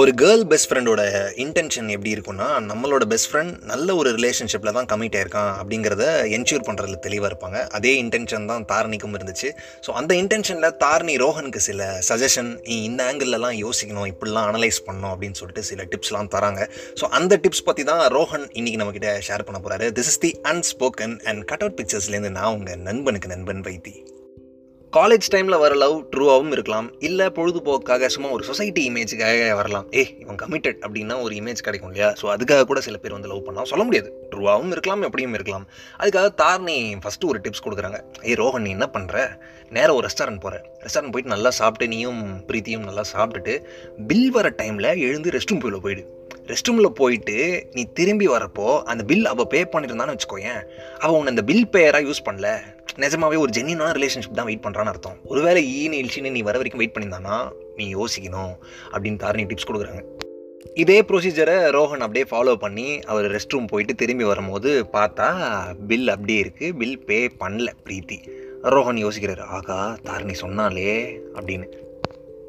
ஒரு girl best ஃப்ரெண்டோட intention எப்படி இருக்கும்னா நம்மளோட பெஸ்ட் ஃப்ரெண்ட் நல்ல ஒரு ரிலேஷன்ஷிப்பில் தான் கமிட் ஆயிருக்கான் அப்படிங்கிறத என்ஷூர் பண்ணுறதுல தெளிவாக இருப்பாங்க. அதே இன்டென்ஷன் தான் தாரணிக்கும் இருந்துச்சு. ஸோ அந்த இன்டென்ஷனில் தாரணி ரோஹனுக்கு சில சஜஷன் நீ இந்த ஆங்கிள்லலாம் யோசிக்கணும் இப்படிலாம் அனலைஸ் பண்ணணும் அப்படின்னு சொல்லிட்டு சில டிப்ஸ்லாம் தராங்க. ஸோ அந்த டிப்ஸ் பற்றி தான் ரோஹன் இன்றைக்கி நம்மக்கிட்ட ஷேர் பண்ண போகிறாரு this is the unspoken and cut out பிக்சர்ஸ்லேருந்து நான் உங்கள் நண்பனுக்கு நண்பன் வைத்தி. காலேஜ் டைமில் வர லவ் ட்ரூவாகவும் இருக்கலாம். இல்லை பொழுதுபோக்காக சும்மா ஒரு சொசைட்டி இமேஜுக்காக வரலாம். ஏய் இவன் கமிட்டட் அப்படின்னா ஒரு இமேஜ் கிடைக்கும் இல்லையா? ஸோ அதுக்காக கூட சில பேர் வந்து லவ் பண்ணலாம். சொல்ல முடியாது. ட்ரூவாகவும் இருக்கலாம் எப்படியும் இருக்கலாம். அதுக்காக தாரணி ஃபஸ்ட்டு ஒரு டிப்ஸ் கொடுக்குறாங்க. ஏய் ரோஹன் நீ என்ன பண்ணுற நேராக ஒரு ரெஸ்டாரண்ட் போகிற ரெஸ்டாரண்ட் போயிட்டு நல்லா சாப்பிட்டு நீயும் பிரீத்தியும் நல்லா சாப்பிட்டுட்டு பில் வர டைமில் எழுந்து ரெஸ்ட் ரூம் போயில போயிடு. ரெஸ்ட் ரூமில் போயிட்டு நீ திரும்பி வரப்போ அந்த பில் அவள் பே பண்ணியிருந்தான்னு வச்சுக்கோயேன். அவள் உன்னை அந்த பில் பேயராக யூஸ் பண்ணல. நிஜமாவே ஒரு ஜென்யூனான ரிலேஷன்ஷிப் தான் வெயிட் பண்ணுறான்னு அர்த்தம். ஒருவேளை ஈனு இல்ச்சின்னு நீ வர வரைக்கும் வெயிட் பண்ணியிருந்தானா நீ யோசிக்கணும் அப்படின்னு தாரணி டிப்ஸ் கொடுக்குறாங்க. இதே ப்ரொசீஜரை ரோஹன் அப்படியே ஃபாலோ பண்ணி அவர் ரெஸ்ட் ரூம் போயிட்டு திரும்பி வரும்போது பார்த்தா பில் அப்படியே இருக்குது பில் பே பண்ணல பிரீத்தி. ரோஹன் யோசிக்கிறாரு ஆகா தாரணி சொன்னாலே அப்படின்னு.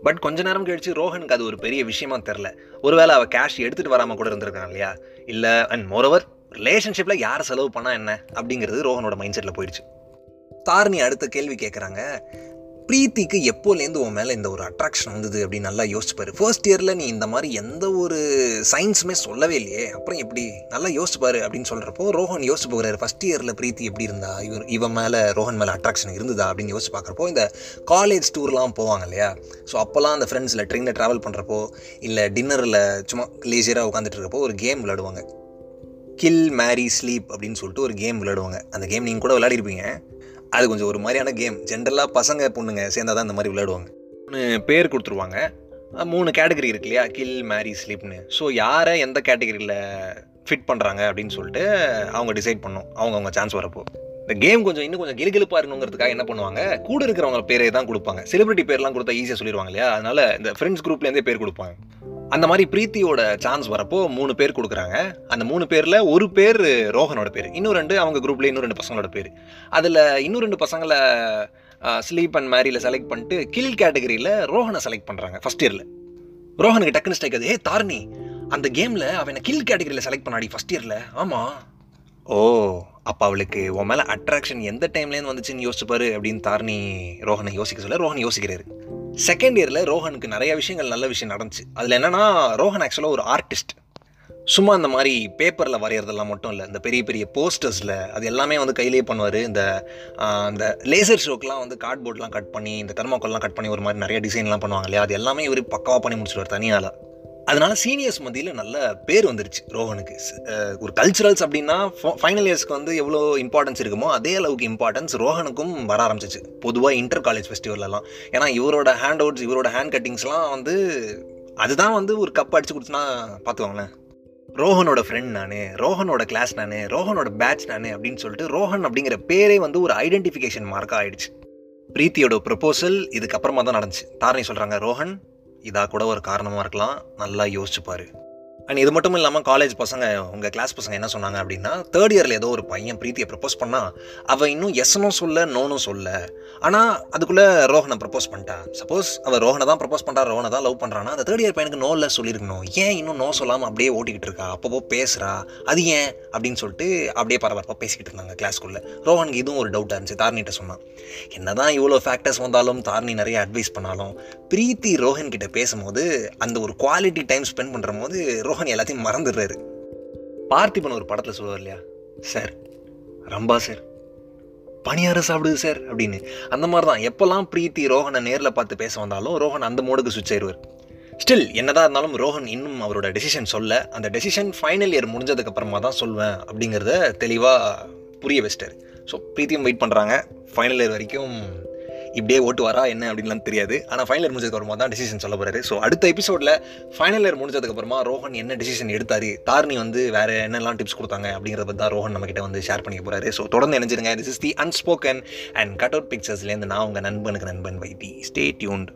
பட் கொஞ்ச நேரம் கழிச்சு ரோஹனுக்கு அது ஒரு பெரிய விஷயமா தெரில ஒருவேளை அவள் கேஷ் எடுத்துகிட்டு வராமல் கூட இருந்திருக்கான் இல்லையா? இல்லை அண்ட் மோரோவர் ரிலேஷன்ஷிப்பில் யார் செலவு பண்ணால் என்ன? அப்படிங்கிறது ரோஹனோட மைண்ட் செட்டில் போயிடுச்சு. தாரணி அடுத்த கேள்வி கேட்குறாங்க ப்ரீத்திக்கு எப்போலேருந்து உன் மேலே இந்த ஒரு அட்ராக்ஷன் வந்தது அப்படின்னு நல்லா யோசிச்சுப்பாரு ஃபர்ஸ்ட் இயரில் நீ இந்த மாதிரி எந்த ஒரு சயின்ஸுமே சொல்லவே இல்லையே. அப்புறம் எப்படி நல்லா யோசிச்சுப்பாரு அப்படின்னு சொல்கிறப்போ ரோஹன் யோசிச்சு போகிறாரு. ஃபஸ்ட் இயரில் ப்ரீத்தி எப்படி இருந்தா? இவர் இவன் மேலே ரோஹன் மேலே அட்ராக்ஷன் இருந்ததா அப்படின்னு யோசிச்சு பார்க்குறப்போ இந்த காலேஜ் டூர்லாம் போவாங்க இல்லையா? ஸோ அப்போல்லாம் அந்த ஃப்ரெண்ட்ஸில் ட்ரெயினில் ட்ராவல் பண்ணுறப்போ இல்லை டின்னரில் சும்மா லேசியராக உட்காந்துட்டு இருக்கப்போ ஒரு கேம் விளையாடுவாங்க. கில் மேரி ஸ்லீப் அப்படின்னு சொல்லிட்டு ஒரு கேம் விளையாடுவாங்க. அந்த கேம் நீங்கள் கூட விளையாடிருப்பீங்க. அது கொஞ்சம் ஒரு மாதிரியான கேம். ஜென்ரலாக பசங்க பொண்ணுங்க சேர்ந்தால் தான் இந்த மாதிரி விளையாடுவாங்க. மூணு பேர் கொடுத்துருவாங்க. மூணு கேட்டகரி இருக்கு இல்லையா? கில் மேரி ஸ்லீப்னு ஸோ யாரை எந்த கேட்டகரியில் ஃபிட் பண்ணுறாங்க அப்படின்னு சொல்லிட்டு அவங்க டிசைட் பண்ணோம். அவங்க அவங்க சான்ஸ் வரப்போ. இந்த கேம் கொஞ்சம் இன்னும் கொஞ்சம் கிலுகிலுப்பாக இருக்கணுங்கிறதுக்காக என்ன பண்ணுவாங்க? கூட இருக்கிறவங்க பேரே தான் கொடுப்பாங்க. செலிபிரிட்டி பேர்லாம் கொடுத்தா ஈஸியாக சொல்லிடுவாங்க இல்லையா? அதனால இந்த ஃப்ரெண்ட்ஸ் குரூப்லேருந்தே பேர் கொடுப்பாங்க. அந்த மாதிரி பிரீத்தியோட சான்ஸ் வரப்போ மூணு பேர் கொடுக்குறாங்க. அந்த மூணு பேரில் ஒரு பேர் ரோஹனோட பேர். இன்னும் ரெண்டு அவங்க குரூப்பில் இன்னும் ரெண்டு பசங்களோட பேர். அதில் இன்னும் ரெண்டு பசங்களை ஸ்லீப் அண்ட் மேரியில் செலக்ட் பண்ணிட்டு கில் கேட்டகரியில் ரோஹனை செலக்ட் பண்ணுறாங்க ஃபஸ்ட் இயரில் ரோஹனுக்கு டக்குன்னு ஸ்ட்ரைக் அது ஏ தாரணி அந்த கேமில் அவனை கில் கேட்டகரியில் செலக்ட் பண்ணாடி ஃபஸ்ட் இயரில் ஆமாம் ஓ அப்போ அவளுக்கு உன் மேலே அட்ராக்ஷன் எந்த டைம்லேருந்து வந்துச்சுன்னு யோசிச்சுப்பாரு அப்படின்னு தாரணி ரோஹனை யோசிக்க சொல்ல ரோஹன் யோசிக்கிறாரு. செகண்ட் இயரில் ரோஹனுக்கு நிறைய விஷயங்கள் நல்ல விஷயம் நடந்துச்சு. அதில் என்னென்னா ரோஹன் ஆக்சுவலாக ஒரு ஆர்டிஸ்ட் சும்மா இந்த மாதிரி பேப்பரில் வரைகிறதெல்லாம் மட்டும் இல்லை இந்த பெரிய பெரிய போஸ்டர்ஸில் அது எல்லாமே வந்து கையிலேயே பண்ணுவார். இந்த இந்த லேசர் ஷோக்கெலாம் வந்து கார்ட்போர்ட்லாம் கட் பண்ணி இந்த தெர்மாக்கோல்லாம் கட் பண்ணி ஒரு மாதிரி நிறைய டிசைன்லாம் பண்ணுவாங்க இல்லையா? அது எல்லாமே இவர் பக்காவாக பண்ணி முடிச்சிடுவார் தனியால். அதனால சீனியர்ஸ் மத்தியில் நல்ல பேர் வந்துருச்சு ரோஹனுக்கு. ஒரு கல்ச்சுரல்ஸ் அப்படின்னா ஃபைனல் இயர்ஸ்க்கு வந்து எவ்வளோ இம்பார்ட்டன்ஸ் இருக்குமோ அதே அளவுக்கு இம்பார்ட்டன்ஸ் ரோஹனுக்கும் வர ஆரம்பிச்சிச்சு. பொதுவாக இன்டர் காலேஜ் ஃபெஸ்டிவல்லாம் ஏன்னா இவரோட ஹேண்ட் அவுட்ஸ் இவரோட ஹேண்ட் கட்டிங்ஸ்லாம் வந்து அதுதான் வந்து ஒரு கப் அடிச்சு கொடுத்துனா பார்த்துக்கோங்களேன் ரோஹனோட ஃப்ரெண்ட் நான் ரோஹனோட கிளாஸ் நான் ரோஹனோட பேட்ச் நான் அப்படின்னு சொல்லிட்டு ரோஹன் அப்படிங்கிற பேரே வந்து ஒரு ஐடென்டிஃபிகேஷன் மார்க்காக ஆயிடுச்சு. பிரீத்தியோட ப்ரொபோசல் இதுக்கப்புறமா தான் நடந்துச்சு. தாரணி சொல்கிறாங்க ரோஹன் இதாக கூட ஒரு காரணமாக இருக்கலாம். நல்லா யோசிச்சுப்பார். அண்ட் இது மட்டும் இல்லாமல் காலேஜ் பசங்க உங்கள் கிளாஸ் பசங்க என்ன சொன்னாங்க அப்படின்னா தேர்ட் இயரில் ஏதோ ஒரு பையன் பிரீத்தியை ப்ரப்போஸ் பண்ணால் அவள் இன்னும் எஸ்னும் சொல்ல நோனும் சொல்ல. ஆனால் அதுக்குள்ளே ரோஹனை ப்ரப்போஸ் பண்ணிட்டா. சப்போஸ் அவள் ரோஹனை தான் ப்ரப்போஸ் பண்ணுறா ரோஹனை தான் லவ் பண்ணுறான்னா அந்த தேர்ட் இயர் பையனுக்கு நோ இல்லை சொல்லியிருக்கணும் ஏன் இன்னும் நோ சொல்லாமல் அப்படியே ஓட்டிக்கிட்டு இருக்கா? அப்பப்போ பேசுகிறா அது ஏன்? அப்படின்னு சொல்லிட்டு அப்படியே பரபரப்பாக பேசிக்கிட்டு இருந்தாங்க கிளாஸ்க்குள்ளே ரோஹனுக்கு இதுவும் ஒரு டவுட்டாக இருந்துச்சு. தாரணிகிட்ட சொன்னான். என்ன தான் இவ்வளோ ஃபேக்டர்ஸ் வந்தாலும் தாரணி நிறைய அட்வைஸ் பண்ணாலும் பிரீத்தி ரோஹன் கிட்ட பேசும்போது அந்த ஒரு குவாலிட்டி டைம் ஸ்பெண்ட் பண்ணுற போது ரோஹன் எல்லாத்தையும் மறந்துடுறாரு. பார்த்திபன் ஒரு படத்தில் சொல்லுவார் இல்லையா? சார் ரம்பா சார் பணியார சாப்பிடுது சார் அப்படின்னு. அந்த மாதிரி தான் எப்போல்லாம் பிரீத்தி ரோஹனை நேரில் பார்த்து பேச வந்தாலும் ரோஹன் அந்த மோடுக்கு சுவிட்ச் ஆயிடுவார். ஸ்டில் என்னதான் இருந்தாலும் ரோஹன் இன்னும் அவரோட டெசிஷன் சொல்ல அந்த டெசிஷன் ஃபைனல் இயர் முடிஞ்சதுக்கப்புறமா தான் சொல்வேன் அப்படிங்கிறத தெளிவாக புரிய வச்சிட்டாரு. ஸோ பிரீத்தியும் வெயிட் பண்ணுறாங்க ஃபைனல் இயர் வரைக்கும் இப்படியே ஓட்டு வரா என்ன அப்படின்லாம் தெரியாது. ஆனால் ஃபைனல் இயர் முடிஞ்சதுக்கு அப்புறமா தான் டிசிஷன் சொல்ல போகிறாரு ஸோ அடுத்த எபிசோடில் ஃபைனல் இயர் முடிஞ்சதுக்கப்புறமா ரோஹன் என்ன டிசிஷன் எடுத்தாரு தாரணி வந்து வேறு என்னெல்லாம் டிப்ஸ் கொடுத்தாங்க அப்படிங்கிறத பற்றி தான் ரோஹன் நம்மகிட்ட வந்து ஷேர் பண்ணிக்க போகிறாரு ஸோ தொடர்ந்து நினைச்சிருங்க this is the unspoken and cut out பிக்சர்ஸ்லேருந்து நான் உங்கள் நண்பனுக்கு நண்பன் வைத்தி. Stay tuned